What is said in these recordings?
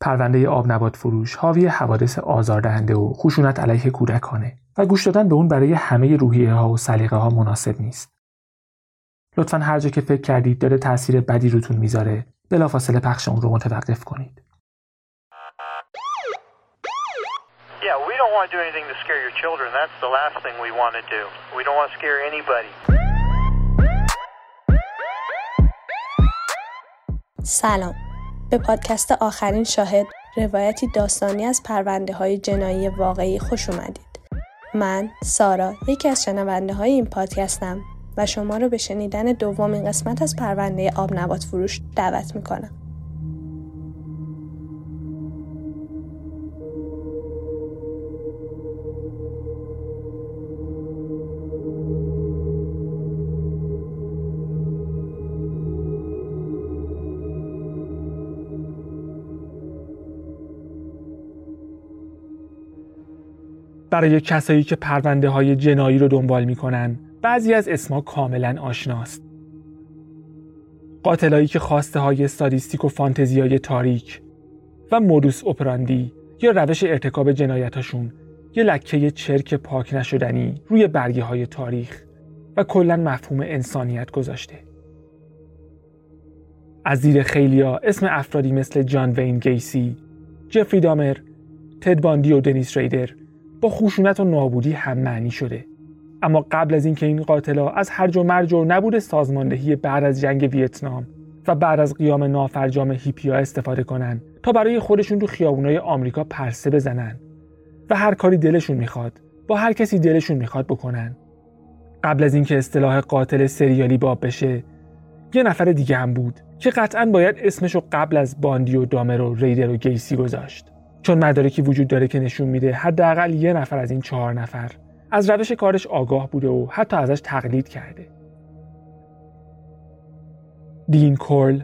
پرونده آب نبات فروش حاوی حوادث آزاردهنده و خشونت علیه کودکانه و گوش دادن به اون برای همه روحیه ها و سلیقه ها مناسب نیست. لطفا هر جا که فکر کردید داره تاثیر بدی روتون می‌ذاره بلافاصله پخش اون رو متوقف کنید. Yeah, we don't want to do anything to scare your children. That's the last thing we want to do. We don't want to scare anybody. سلام به پادکست آخرین شاهد روایتی داستانی از پرونده های جنایی واقعی خوش اومدید. من سارا یکی از شنونده های این پادکستم و شما رو به شنیدن دومین قسمت از پرونده آب نبات فروش دعوت می‌کنم. برای کسایی که پرونده های جنایی رو دنبال می‌کنن بعضی از اسما کاملا آشناست. قاتلایی که خواسته های استادیستیک و فانتزی های تاریک و مودوس اپراندی یا روش ارتکاب جنایتاشون یه لکه چرک پاک نشدنی روی برگه های تاریخ و کلا مفهوم انسانیت گذاشته. از زیر خیلیا اسم افرادی مثل جان وین گیسی، جفری دامر، تد باندی و دنیس ریدر با خشونت و نابودی هم معنی شده. اما قبل از اینکه این قاتلا از هرج و مرج و نبود سازماندهی بعد از جنگ ویتنام و بعد از قیام نافرجام هیپیا استفاده کنن تا برای خودشون تو خیابونای آمریکا پرسه بزنن و هر کاری دلشون می‌خواد با هر کسی دلشون می‌خواد بکنن. قبل از اینکه اصطلاح قاتل سریالی باب بشه یه نفر دیگه هم بود که قطعا باید اسمشو قبل از باندی و دامر و ریدر و گیسی گذاشت. چون مدارکی وجود داره که نشون میده حداقل یه نفر از این چهار نفر از روش کارش آگاه بوده و حتی ازش تقلید کرده. دین کورل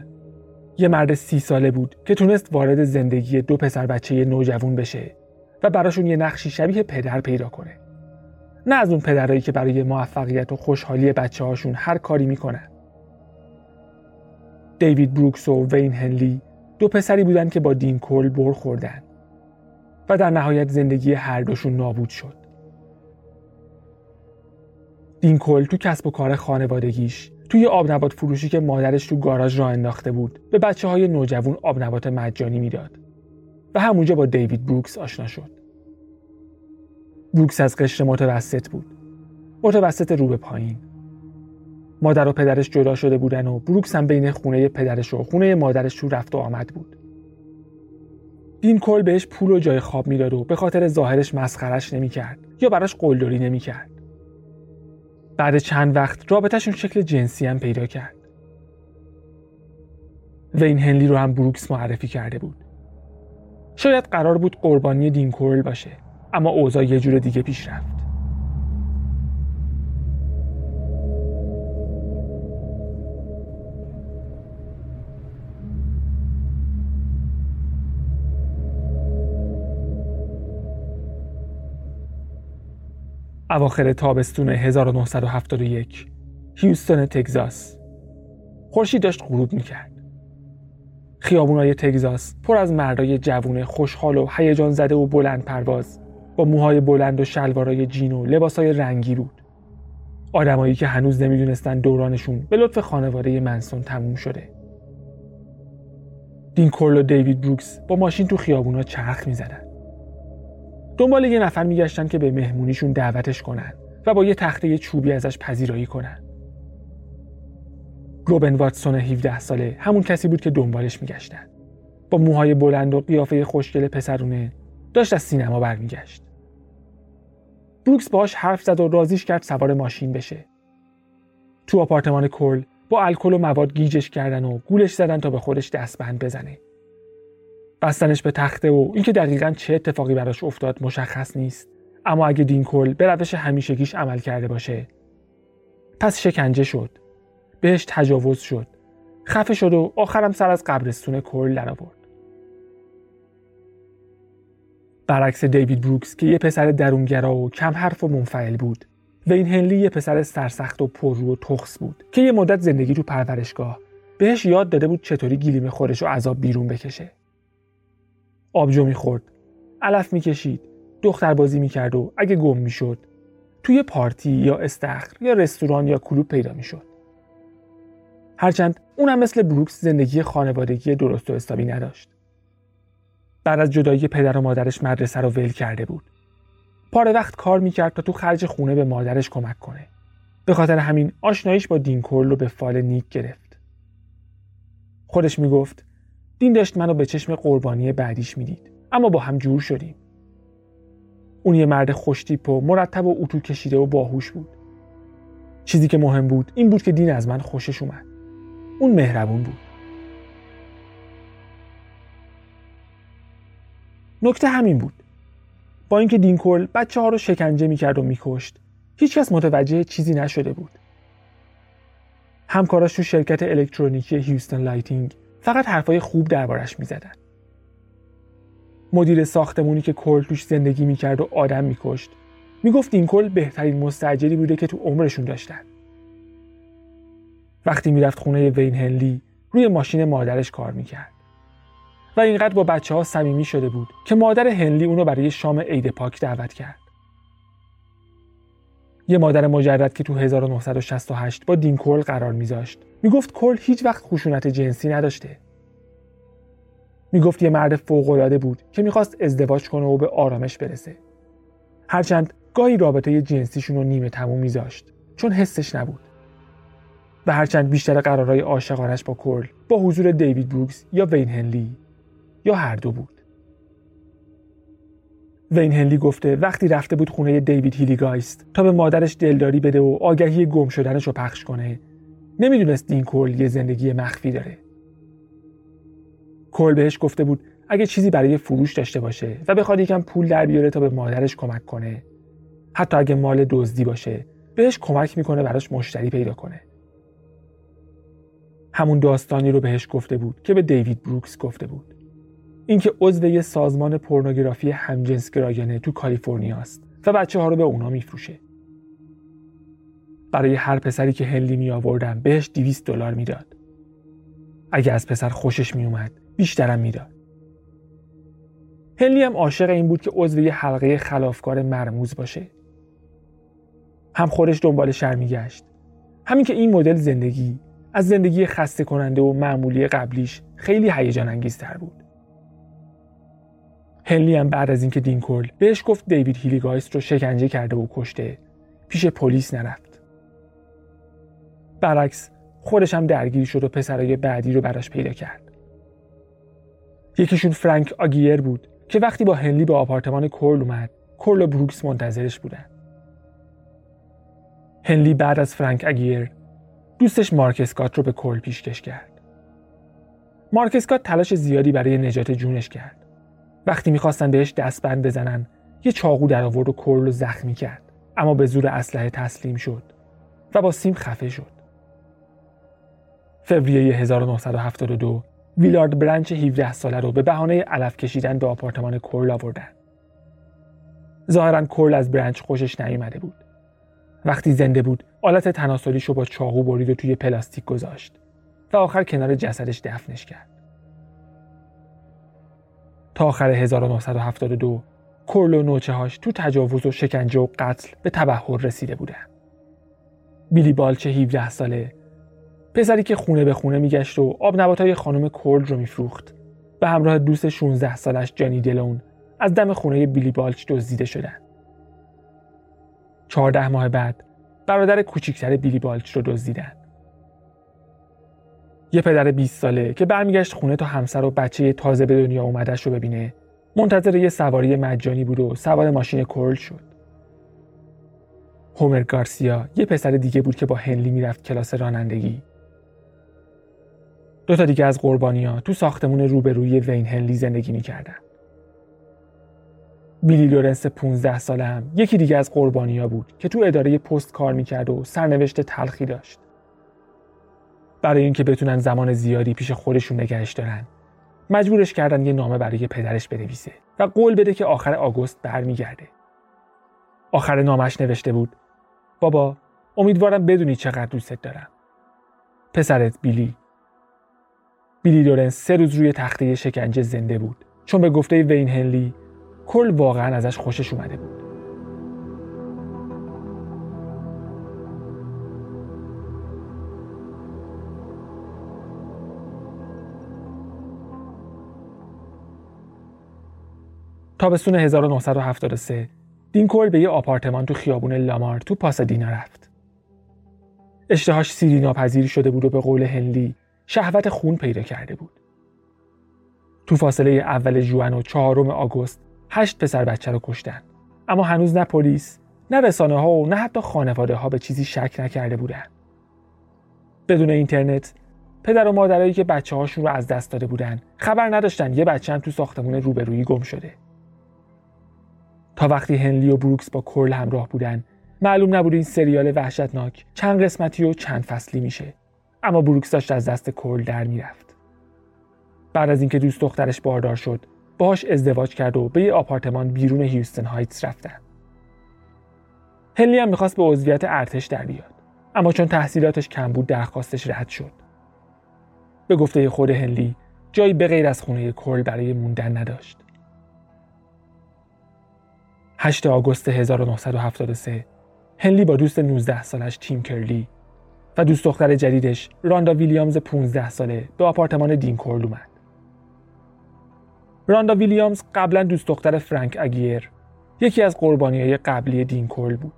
یه مرد سی ساله بود که تونست وارد زندگی دو پسر بچه نوجوان بشه و براشون یه نقشی شبیه پدر پیدا کنه. نه از اون پدرایی که برای موفقیت و خوشحالی بچه هاشون هر کاری می‌کنن. دیوید بروکس و وین هنلی دو پسری بودن که با دین کورل بر خوردن. و در نهایت زندگی هر دوشون نابود شد. دینکل تو کسب و کار خانوادگیش توی آب نبات فروشی که مادرش تو گاراژ را انداخته بود به بچه های نوجوان آب نبات مجانی می‌داد و همونجا با دیوید بروکس آشنا شد. بروکس از قشر متوسط بود. متوسط رو به پایین. مادر و پدرش جدا شده بودن و بروکس هم بین خونه پدرش و خونه مادرش تو رفت و آمد بود. دین کل بهش پول و جای خواب می‌داد و به خاطر ظاهرش مسخرش نمی‌کرد یا براش قلدری نمی‌کرد. بعد چند وقت رابطهشون شکل جنسی هم پیدا کرد. وین هنلی رو هم بروکس معرفی کرده بود. شاید قرار بود قربانی دین کورل باشه اما اوضاع یه جور دیگه پیش رفت. اواخر تابستون 1971 هیوستن تگزاس. خورشید داشت غروب می‌کرد. خیابونای تگزاس پر از مردای جوون خوشحال و هیجان زده و بلند پرواز. با موهای بلند و شلوارای جین و لباسای رنگی بود آدمایی که هنوز نمی‌دونستن دورانشون به لطف خانواده منسون تموم شده. دین کورل و دیوید بروکس با ماشین تو خیابونا چرخ می‌زدن. دنبال یه نفر میگشتن که به مهمونیشون دعوتش کنن و با یه تخته چوبی ازش پذیرایی کنن. روبن واتسون 17 ساله همون کسی بود که دنبالش میگشتن. با موهای بلند و قیافه خوشگل پسرونه داشت از سینما برمیگشت. بروکس باش حرف زد و رازیش کرد سوار ماشین بشه. تو آپارتمان کل با الکل و مواد گیجش کردن و گولش زدن تا به خودش دستبند بزنه. بستنش به تخته و اینکه دقیقا چه اتفاقی براش افتاد مشخص نیست. اما اگه دینکل به روش همیشگیش عمل کرده باشه پس شکنجه شد. بهش تجاوز شد. خفه شد و آخرم سر از قبرستون کل درآورد برعکس دیوید بروکس که یه پسر درونگرا و کم حرف و منفعل بود. و این هنلی یه پسر سرسخت و پررو و تخص بود که یه مدت زندگی تو پرورشگاه. بهش یاد داده بود چطوری گلیم خورش و عذاب بیرون بکشه. آبجو می‌خورد. علف می‌کشید. دختر بازی می‌کرد و اگه گم می‌شد. توی پارتی یا استخر یا رستوران یا کلوب پیدا می‌شد. هرچند اونم مثل بروکس زندگی خانوادگی درست و حسابی نداشت. بعد از جدایی پدر و مادرش مدرسه رو ول کرده بود. پاره وقت کار می‌کرد تا تو خرج خونه به مادرش کمک کنه. به خاطر همین آشناییش با دین کورل رو به فال نیک گرفت. خودش می‌گفت دین داشت منو به چشم قربانی بعدیش می‌دید. اما با هم جور شدیم. اون یه مرد خوشتیپ و مرتب و اتو کشیده و باهوش بود. چیزی که مهم بود این بود که دین از من خوشش اومد. اون مهربون بود. نکته همین بود. با اینکه دین کرل بچه ها رو شکنجه می‌کرد و میکشت هیچکس متوجه چیزی نشده بود. همکاراش تو شرکت الکترونیکی Houston Lighting فقط حرفای خوب دربارش می‌زدن. مدیر ساختمونی که کرل توش زندگی می‌کرد و آدم میکشت می‌گفت دین کرل بهترین مستأجری بوده که تو عمرشون داشتن. وقتی می‌رفت خونه وین هنلی روی ماشین مادرش کار می‌کرد. و اینقدر با بچه ها صمیمی شده بود که مادر هنلی اونو برای شام عید پاک دعوت کرد. یه مادر مجرد که تو 1968 با دین کول قرار میذاشت می‌گفت کل هیچ وقت خشونت جنسی نداشته. می‌گفت یه مرد فوقالعاده بود که می‌خواست ازدواج کنه و به آرامش برسه. هرچند گاهی رابطه جنسیشون رو نیمه تموم میذاشت چون حسش نبود. و هرچند بیشتر قرارهای عاشقانش با کل با حضور دیوید بروکس یا وین هنلی یا هر دو بود وین هنلی گفته وقتی رفته بود خونه دیوید هیلیگایست تا به مادرش دلداری بده و آگهی گم شدنش رو پخش کنه. نمی‌دونست این کل یه زندگی مخفی داره. کل بهش گفته بود اگه چیزی برای فروش داشته باشه و بخواد یکم پول در بیاره تا به مادرش کمک کنه. حتی اگه مال دزدی باشه بهش کمک می‌کنه براش مشتری پیدا کنه. همون داستانی رو بهش گفته بود که به دیوید بروکس گفته بود. اینکه عضو یه سازمان پورنوگرافی همجنسگرایانه تو کالیفرنیا است و بچه ها رو به اونا میفروشه. برای هر پسری که هنلی می آوردم بهش 200 دلار می‌داد. اگه از پسر خوشش می اومد بیشترم می‌داد. هنلی هم عاشق این بود که عضو یه حلقه خلافکار مرموز باشه. هم خودش دنبال شر میگشت. همین که این مدل زندگی از زندگی خسته کننده و معمولی قبلیش خیلی هیجان انگیزتر بود. هنلی هم بعد از اینکه دینکل بهش گفت دیوید هیلیگایست رو شکنجه کرده و کشته پیش پلیس نرفت. برعکس خودش هم درگیری شد و پسرای بعدی رو براش پیدا کرد. یکیشون فرانک آگیر بود که وقتی با هنلی به آپارتمان کورل اومد کورل و بروکس منتظرش بودن. هنلی بعد از فرانک آگیر دوستش مارک اسکات رو به کورل پیشکش کرد. مارک اسکات تلاش زیادی برای نجات جونش کرد. وقتی می‌خواستن بهش دستبند بزنن یه چاقو در آورد و کرل زخمی کرد. اما به زور اسلحه تسلیم شد و با سیم خفه شد. فوریه 1972 ویلارد برنچ 17 ساله رو به بهانه علف کشیدن به آپارتمان کورل آوردن. ظاهرا کورل از برنچ خوشش نیامده بود. وقتی زنده بود آلت تناسلیش رو با چاقو برید و توی پلاستیک گذاشت و آخر کنار جسدش دفنش کرد. تا آخر 1972 کرل و نوچه هاش تو تجاوز و شکنجه و قتل به تبهر رسیده بودن. بیلی بالچه 17 ساله پسری که خونه به خونه میگشت و آب نباتای خانم کورل رو میفروخت به همراه دوست 16 سالش جانی دلون از دم خونه بیلی بالچ دزدیده شدن. 14 ماه بعد برادر کوچیکتر بیلی بالچ رو دزدیدن. یه پدر 20 ساله که برمیگشت خونه تا همسر و بچه تازه به دنیا اومدش رو ببینه منتظر یه سواری مجانی بود و سوار ماشین کورل شد. هومر گارسیا یه پسر دیگه بود که با هنلی می‌رفت کلاس رانندگی. دو تا دیگه از قربانیا تو ساختمون روبروی وین هنلی زندگی می‌کردن. بیلی لورنس 15 ساله هم یکی دیگه از قربانیا بود که تو اداره پست کار می‌کرد و سرنوشت تلخی داشت. برای اینکه بتونن زمان زیادی پیش خودشون نگهش دارن. مجبورش کردن یه نامه برای پدرش بنویسه و قول بده که آخر آگوست برمیگرده. آخر نامش نوشته بود بابا امیدوارم بدونی چقدر دوستت دارم. پسرت بیلی. بیلی لورنس سه روز روی تخته شکنجه زنده بود. چون به گفته وین هنلی کل واقعا ازش خوشش اومده بود. تابستون 1973 دین کول به یه آپارتمان تو خیابون لامار تو پاسادینا رفت. اشتهاش سیری ناپذیر شده بود و به قول هنلی شهوت خون پیدا کرده بود. تو فاصله اول جوان و چهارم آگوست هشت پسر بچه رو کشتن. اما هنوز نه پلیس، نه رسانه ها و نه حتی خانواده ها به چیزی شک نکرده بودن. بدون اینترنت پدر و مادرایی که بچه هاشون رو از دست داده بودن خبر نداشتن یه بچه هم تو ساختمون روبرویی گم شده. تا وقتی هنلی و بروکس با کورل همراه بودن معلوم نبود این سریال وحشتناک چند قسمتی و چند فصلی میشه. اما بروکس داشت از دست کورل در می‌رفت. بعد از اینکه دوست دخترش باردار شد باهاش ازدواج کرد و به یه آپارتمان بیرون هیوستن هایتس رفتن. هنلی هم می‌خواست به عضویت ارتش در بیاد اما چون تحصیلاتش کم بود درخواستش رد شد. به گفته خود هنلی جایی به غیر از خونه کورل برای موندن نداشت. 8 آگوست 1973 هنلی با دوست 19 سالش تیم کرلی و دوست دختر جدیدش راندا ویلیامز 15 ساله به آپارتمان دین کورل اومد. راندا ویلیامز قبلا دوست دختر فرانک اگیر یکی از قربانی های قبلی دین کورل بود.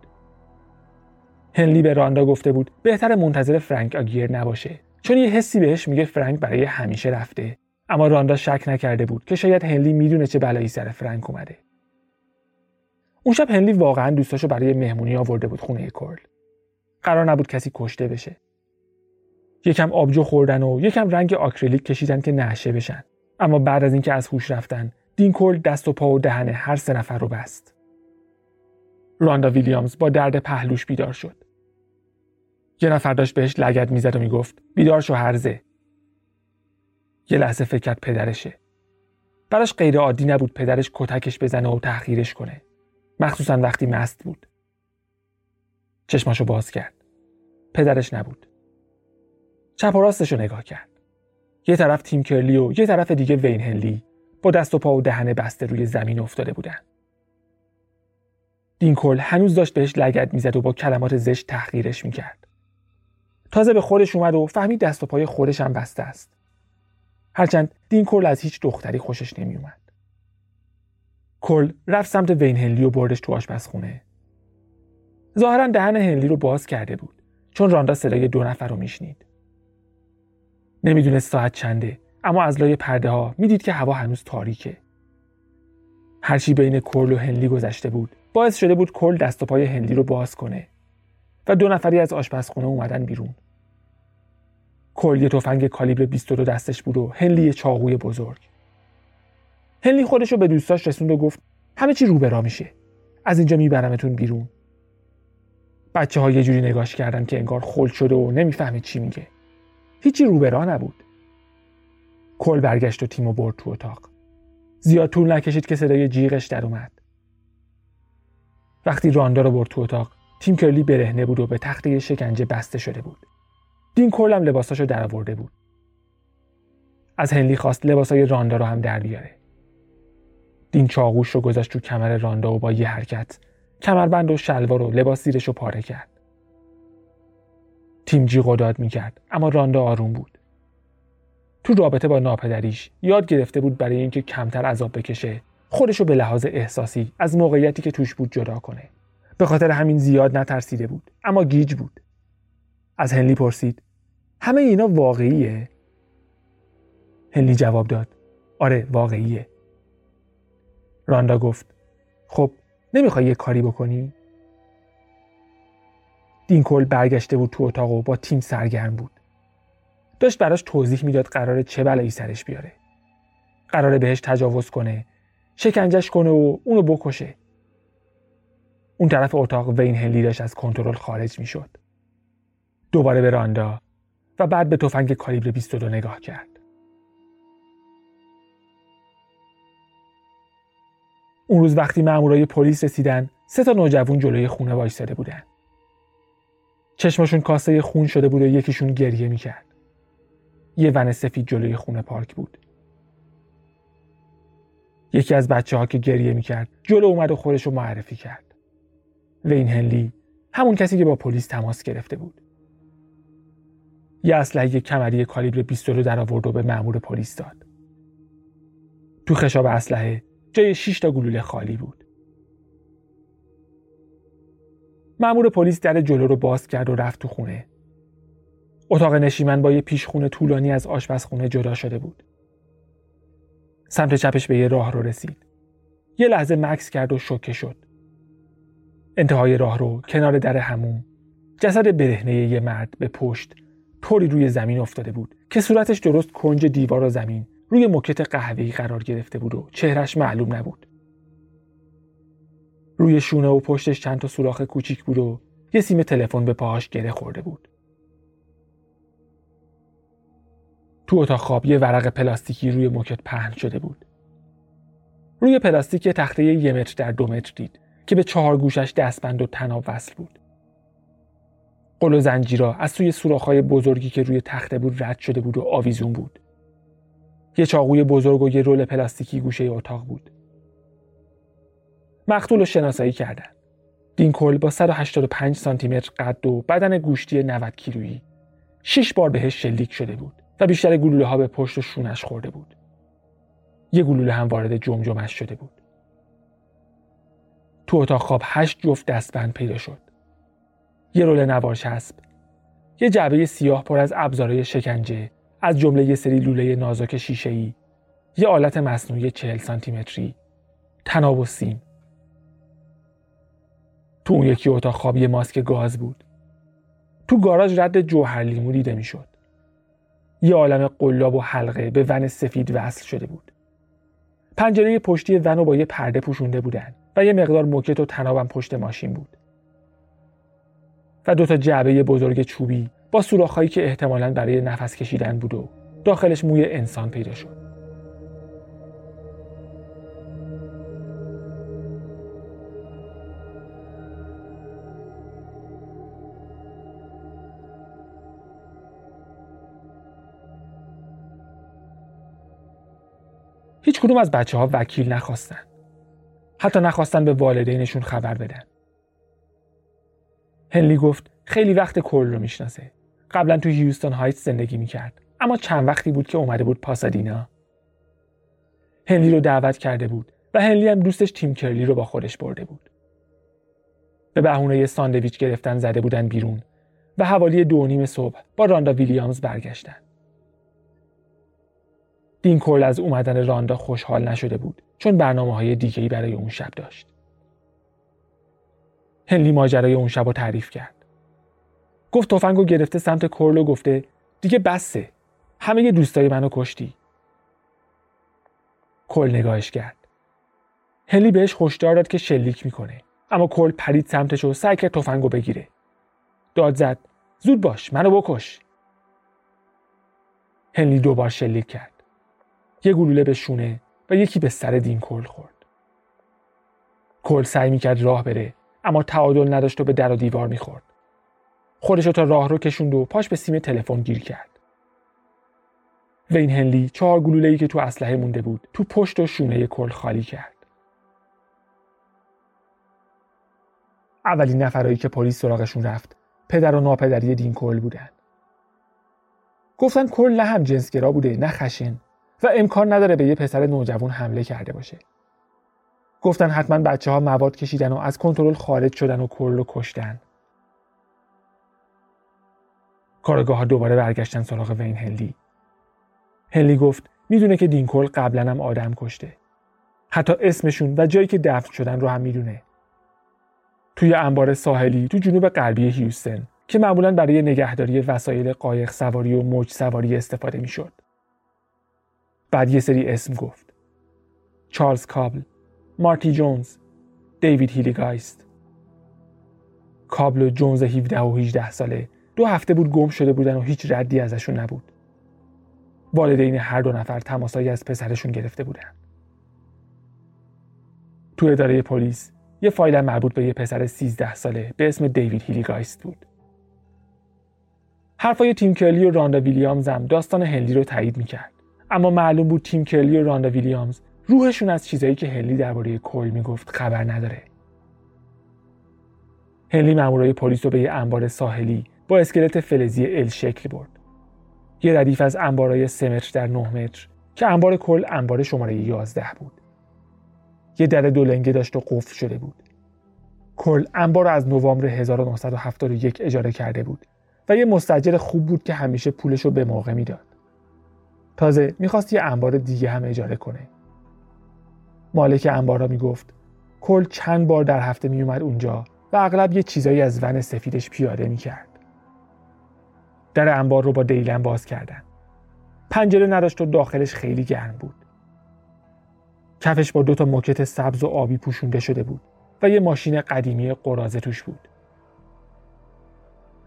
هنلی به راندا گفته بود بهتر منتظر فرانک اگیر نباشه چون یه حسی بهش میگه فرانک برای همیشه رفته اما راندا شک نکرده بود که شاید هنلی می‌دونه چه بلایی سر فرانک اومده. اون شب هنلی واقعا دوستاشو برای مهمونی آورده بود خونه کورل. قرار نبود کسی کشته بشه. یکم آبجو خوردن و یکم رنگ آکریلیک کشیدن که نشه بشن. اما بعد از اینکه از هوش رفتن، دین کورل دست و پا و دهن هر سه نفر رو بست. راندا ویلیامز با درد پهلوش بیدار شد. یه نفر داشت بهش لگد می‌زد و می‌گفت بیدار شو هرزه. یه لحظه فکر کرد پدرشه. براش غیر عادی نبود پدرش کتکش بزنه و تحقیرش کنه. مخصوصا وقتی مست بود. چشماشو باز کرد. پدرش نبود. چپ و راستشو نگاه کرد. یه طرف تیم کرلی و یه طرف دیگه وین هنلی با دست و پا و دهن بسته روی زمین افتاده بودن. دینکل هنوز داشت بهش لگد می‌زد و با کلمات زشت تحقیرش می‌کرد. تازه به خودش اومد و فهمید دست و پای خودش هم بسته است. هرچند دینکل از هیچ دختری خوشش نمیومد. کل رفت سمت وین هنلی و بردش تو آشپزخونه. ظاهرا دهن هنلی رو باز کرده بود چون راندا صدای دو نفر رو میشنید. نمی‌دونست ساعت چنده اما از لای پرده ها می‌دید که هوا هنوز تاریکه. هرچی بین کل و هنلی گذشته بود باعث شده بود کل دست و پای هنلی رو باز کنه و دو نفری از آشپزخونه اومدن بیرون. کل یه تفنگ کالیبر 22 دستش بود و هنلی چاقوی بزرگ. هنلی خودش رو به دوستاش رسوند و گفت همه چی رو برا میشه. از اینجا میبرمتون بیرون. بچه ها یه جوری نگاش کردن که انگار خل شده و نمی‌فهمه چی میگه. هیچی رو برا نبود. کل برگشت و تیم برد تو اتاق. زیاد طول نکشید که صدای جیغش در اومد. وقتی راندا رو برد تو اتاق تیم کرلی برهنه بود و به تخته شکنجه بسته شده بود. دین کلم لباساشو درآورده بود. از هنلی خواست لباسای راندا رو هم در بیاره. دین چاقوش رو گذاشت تو کمر راندا و با یه حرکت کمربند و شلوار و لباس زیرش رو پاره کرد. تیم جیغ داد می‌کرد اما راندا آروم بود. تو رابطه با ناپدریش یاد گرفته بود برای اینکه کمتر عذاب بکشه خودشو به لحاظ احساسی از موقعیتی که توش بود جدا کنه. به خاطر همین زیاد نترسیده بود اما گیج بود. از هنلی پرسید همه اینا واقعیه؟ هنلی جواب داد آره واقعیه. راندا گفت خب نمی‌خوای یه کاری بکنی؟ دینکل برگشته بود تو اتاق و با تیم سرگرم بود. داشت براش توضیح می‌داد قراره چه بلایی سرش بیاره. قراره بهش تجاوز کنه، شکنجش کنه و اونو بکشه. اون طرف اتاق وین هنلی داشت از کنترل خارج می‌شد. دوباره به راندا و بعد به تفنگ کالیبر 22 نگاه کرد. اون روز وقتی مامورای پلیس رسیدن سه تا نوجوان جلوی خونه وایستاده بودن. چشمشون کاسه خون شده بود و یکیشون گریه می‌کرد. یه ون سفید جلوی خونه پارک بود. یکی از بچه ها که گریه می‌کرد جلو اومد و خودش رو معرفی کرد. وین هنلی همون کسی که با پلیس تماس گرفته بود. یه اسلحه کمری کالیبر 22 در آورد و به مأمور پلیس داد. تو خشاب اسلحه جای 6 تا گلوله خالی بود. مأمور پلیس در جلو رو باز کرد و رفت تو خونه. اتاق نشیمن با یه پیشخونه طولانی از آشپزخونه جدا شده بود. سمت چپش به یه راه رو رسید. یه لحظه مکس کرد و شوکه شد. انتهای راه رو کنار در هموم جسد برهنه یه مرد به پشت طوری روی زمین افتاده بود که صورتش درست کنج دیوار و زمین روی موکت قهوه‌ای قرار گرفته بود و چهرش معلوم نبود. روی شونه و پشتش چند تا سوراخ کوچیک بود و یه سیم تلفن به پاهاش گره خورده بود. تو اتاق خواب یه ورق پلاستیکی روی موکت پهن شده بود. روی پلاستیک یه تخته یه متر در دو متر دید که به چهار گوشش دستبند و تناب وصل بود. قل و زنجیرا از سوی سوراخ‌های بزرگی که روی تخته بود رد شده بود و آویزون بود. یه چاقوی بزرگ و یه رول پلاستیکی گوشه اتاق بود. مقتول رو شناسایی کردن. دینکل با 185 سانتی متر قد و بدن گوشتی 90 کیلویی شش بار بهش شلیک شده بود و بیشتر گلوله ها به پشت و شونش خورده بود. یه گلوله هم وارد جمجمش شده بود. تو اتاق خواب هشت جفت دستبند پیدا شد. یه رول نوار چسب، یه جعبه سیاه پر از ابزارهای شکنجه از جمله یه سری لوله نازک شیشه‌ای، یه آلت مصنوعی 40 سانتی متری، تناب و سیم. تو اون یکی اتاق خواب یه ماسک گاز بود. تو گاراژ رد جوهر لیمو دیده می‌شد. یه عالم قلاب و حلقه به ون سفید وصل شده بود. پنجره پشتی ون با یه پرده پوشونده بودن و یه مقدار موکت و تنابم پشت ماشین بود. و دو تا جعبه بزرگ چوبی با سوراخهایی که احتمالا برای نفس کشیدن بود و داخلش موی انسان پیدا شد. هیچ کدوم از بچه ها وکیل نخواستن. حتی نخواستن به والدینشون خبر بدن. هنلی گفت خیلی وقت کل رو می‌شناسه. قبلا تو هیوستون هایتس زندگی می‌کرد. اما چند وقتی بود که اومده بود پاسادینا. هنلی رو دعوت کرده بود و هنلی هم دوستش تیم کرلی رو با خودش برده بود. به بهونه ساندویچ گرفتن زده بودن بیرون و حوالی دو نیم صبح با راندا ویلیامز برگشتن. دین کول از اومدن راندا خوشحال نشده بود چون برنامه های دیگهی برای اون شب داشت. هنلی ماجرای اون شب رو تعریف کرد. گفت تفنگو گرفته سمت کورلو گفته دیگه بسه. همه دوستای منو کشتی. کل نگاهش کرد. هنلی بهش خوشدار داد که شلیک می‌کنه. اما کل پرید سمتش و سعی کرد تفنگو بگیره. داد زد. زود باش منو بکش. هنلی دوبار شلیک کرد. یه گلوله به شونه و یکی به سر دین کل خورد. کل سعی می‌کرد راه بره اما تعادل نداشت و به در و دیوار می‌خورد. خودش تا راه رو کشوند و پاش به سیم تلفن گیر کرد. وین هنلی چهار گلوله‌ای که تو اسلحه مونده بود تو پشت و شونه کل خالی کرد. اولین نفرایی که پلیس سراغشون رفت پدر و ناپدری دین کل بودن. گفتن کل نه هم جنسگرا بوده نه خشن و امکان نداره به یه پسر نوجوان حمله کرده باشه. گفتن حتما بچه ها مواد کشیدن و از کنترل خارج شدن و کل رو کشتن. کارگاه دوباره برگشتن سراغ وین هنلی. هنلی گفت می‌دونه که دینکل قبلا هم آدم کشته. حتی اسمشون و جایی که دفن شدن رو هم می‌دونه. توی انبار ساحلی تو جنوب غربی هیوستن که معمولا برای نگهداری وسایل قایق سواری و موج سواری استفاده می‌شد. بعد یه سری اسم گفت. چارلز کابل، مارتی جونز، دیوید هیلیگایست. کابل و جونز 17 و 18 ساله دو هفته بود گم شده بودن و هیچ ردی ازشون نبود. والدین هر دو نفر تماسایی از پسرشون گرفته بودن. تو اداره پلیس یه فایل مربوط به یه پسر 13 ساله به اسم دیوید هیلیگایست بود. حرفای تیم کرلی و راندا ویلیامز هم داستان هنلی رو تایید می‌کرد. اما معلوم بود تیم کرلی و راندا ویلیامز روحشون از چیزایی که هنلی درباره کل می‌گفت خبر نداره هنلی مامورای پلیس رو به یه انبار ساحلی با اسکلت فلزی ال شکل برد یه ردیف از انبارای 3 متر در 9 متر که انبار کل انبار شماره 11 بود یه در دولنگه داشت و قفل شده بود کل انبار از نوامبر 1971 اجاره کرده بود و یه مستجر خوب بود که همیشه پولش رو به موقع می‌داد. تازه می‌خواست یه انبار دیگه هم اجاره کنه. مالک انبارا می‌گفت کل چند بار در هفته میومد اونجا و اغلب یه چیزایی از ون سفیدش پیاده می‌کرد. در انبار رو با دیلن باز کردن. پنجره نداشت و داخلش خیلی گرم بود. کفش با دو تا موکت سبز و آبی پوشونده شده بود و یه ماشین قدیمی قرازه توش بود.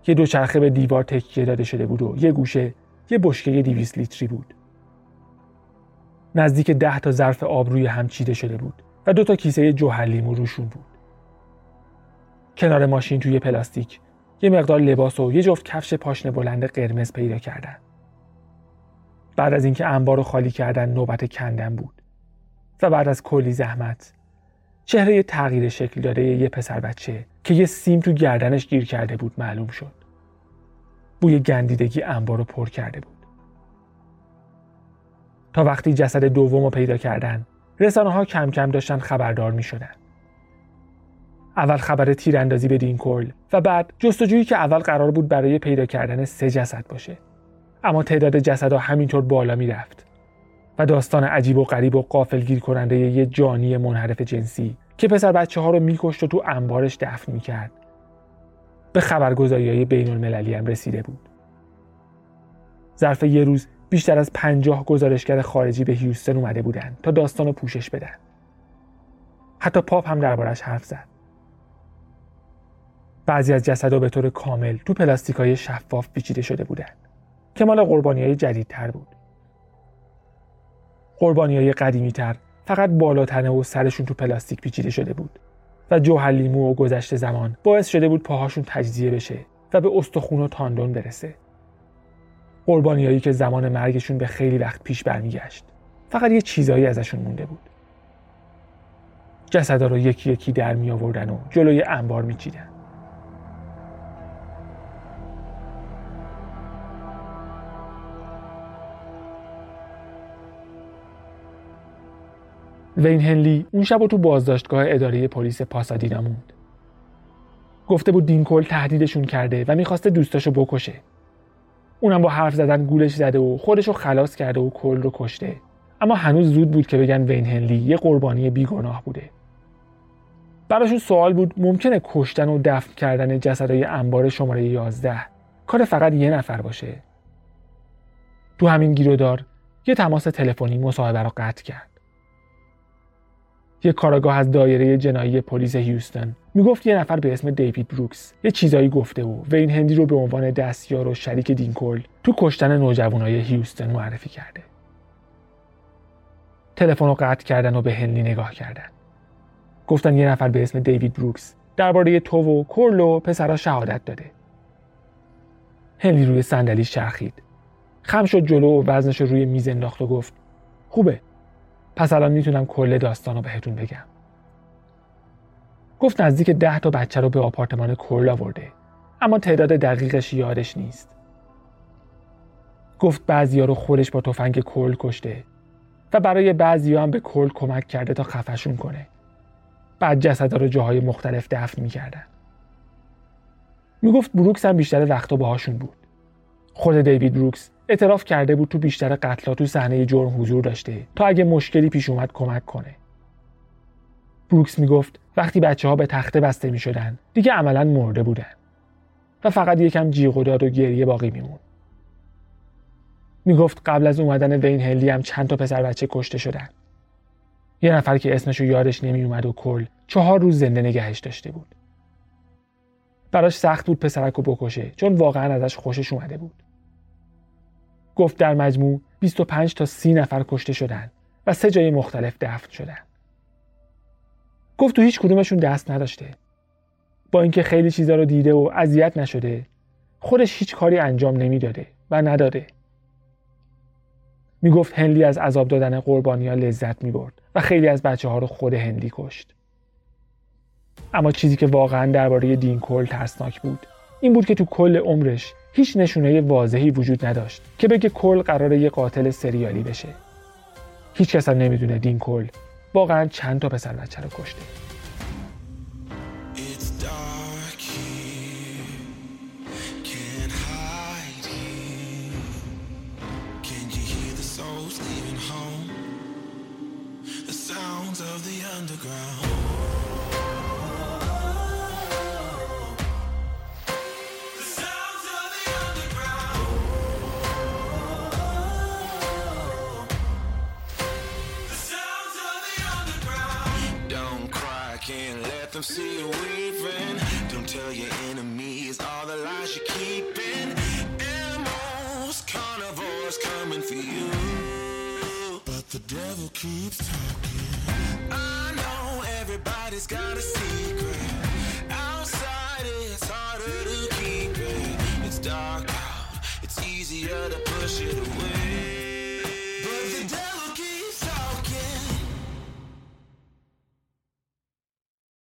یه دوچرخه به دیوار تکیه داده شده بود و یه گوشه یه بشکه 200 لیتری بود. نزدیک ده تا ظرف آب روی هم چیده شده بود و دو تا کیسه جوهر لیمو روشون بود. کنار ماشین توی پلاستیک یه مقدار لباس و یه جفت کفش پاشنه بلند قرمز پیدا کردن. بعد از اینکه انبار رو خالی کردن نوبت کندن بود و بعد از کلی زحمت چهره تغییر شکل داده یه پسر بچه که یه سیم تو گردنش گیر کرده بود معلوم شد. بوی گندیدگی انبار رو پر کرده بود. تا وقتی جسد دوم رو پیدا کردن رسانه ها کم کم داشتن خبردار می شدن. اول خبر تیراندازی به دینکل و بعد جستجویی که اول قرار بود برای پیدا کردن سه جسد باشه. اما تعداد جسدها همینطور بالا می‌رفت و داستان عجیب و غریب و قافلگیر کننده یه جانی منحرف جنسی که پسر بچه ها رو میکشت و تو انبارش دفن می‌کرد. به خبرگزاری های بین المللی هم رسیده بود. ظرف یه روز بیشتر از پنجاه گزارشگر خارجی به هیوستن اومده بودن تا داستان رو پوشش بدن. حتی پاپ هم دربارش حرف زد. بعضی از جسدها به طور کامل تو پلاستیک های شفاف پیچیده شده بودند که مال قربانی های جدیدتر بود. قربانی های فقط بالاتنه و سرشون تو پلاستیک پیچیده شده بود و جوهر لیمو و گذشته زمان باعث شده بود پاهاشون تجزیه بشه و به استخون و تاندون برسه. قربانیایی که زمان مرگشون به خیلی وقت پیش برمیگشت فقط یه چیزایی ازشون مونده بود. جسدا رو یکی یکی در می آوردن و جلوی انبار میچیدن. وین هنلی اون شب تو بازداشتگاه اداره پلیس پاسادینا موند. گفته بود دینکل تهدیدشون کرده و می‌خواسته دوستاشو بکشه. اونم با حرف زدن گولش زده و خودشو خلاص کرده و کل رو کشته. اما هنوز زود بود که بگن وین هنلی یه قربانی بیگناه بوده. براشون سوال بود ممکنه کشتن و دفن کردن جسدهای انبار شماره 11 کار فقط یه نفر باشه. تو همین گیرودار یه تماس تلفنی مصاحبه رو قطع کرد. یک کاراگاه از دایره جنایی پلیس هیوستن. می‌گفت یه نفر به اسم دیوید بروکس. یه چیزایی گفته و وین هندی رو به عنوان دستیار و شریک دینکل تو کشتن نوجوانای هیوستن معرفی کرده. تلفن رو قطع کردن و به هنلی نگاه کردن. گفتن یه نفر به اسم دیوید بروکس درباره تو و کورل و پسرا شهادت داده. هنلی روی صندلی چرخید. خم شد جلو و وزنش رو روی میز انداخت و گفت خوبه. پس الان می‌تونم کل داستان رو بهتون بگم. گفت نزدیک ده تا بچه رو به آپارتمان کل آورده اما تعداد دقیقش یادش نیست. گفت بعضیا رو خودش با تفنگ کل کشته و برای بعضیا هم به کل کمک کرده تا خفشون کنه. بعد جسدها رو جاهای مختلف دفن می‌کردن. می‌گفت بروکس هم بیشتر وقتا باهاشون بود. خود دیوید بروکس اعتراف کرده بود تو بیشتر قتلا تو صحنه جرم حضور داشته تا اگه مشکلی پیش اومد کمک کنه. بروکس می‌گفت وقتی بچه ها به تخته بسته می شدن دیگه عملا مرده بودن. و فقط یکم جیغ و داد و گریه باقی میمون می‌گفت قبل از اومدن وین هلی هم چند تا پسر بچه کشته شدن. یه نفر که اسمشو یادش نمی اومد و کل چهار روز زنده نگهش داشته بود. براش سخت بود پسرک رو بکشه چون واقعا ازش خوشش اومده بود. گفت در مجموع 25 تا 30 نفر کشته شدند و سه جای مختلف دفن شدند. گفت تو هیچ کدومشون دست نداشته. با اینکه خیلی چیزا رو دیده و اذیت نشده خودش هیچ کاری انجام نمی‌داده و نداده. می‌گفت هنلی از عذاب دادن قربانیا لذت می برد و خیلی از بچه ها رو خود هنلی کشت. اما چیزی که واقعا درباره دین کل ترسناک بود این بود که تو کل عمرش هیچ نشونه واضحی وجود نداشت که بگه کل قراره یه قاتل سریالی بشه. هیچ کس هم نمی‌دونه دین کل واقعا چند تا پسر بچه رو کشته. Of the underground.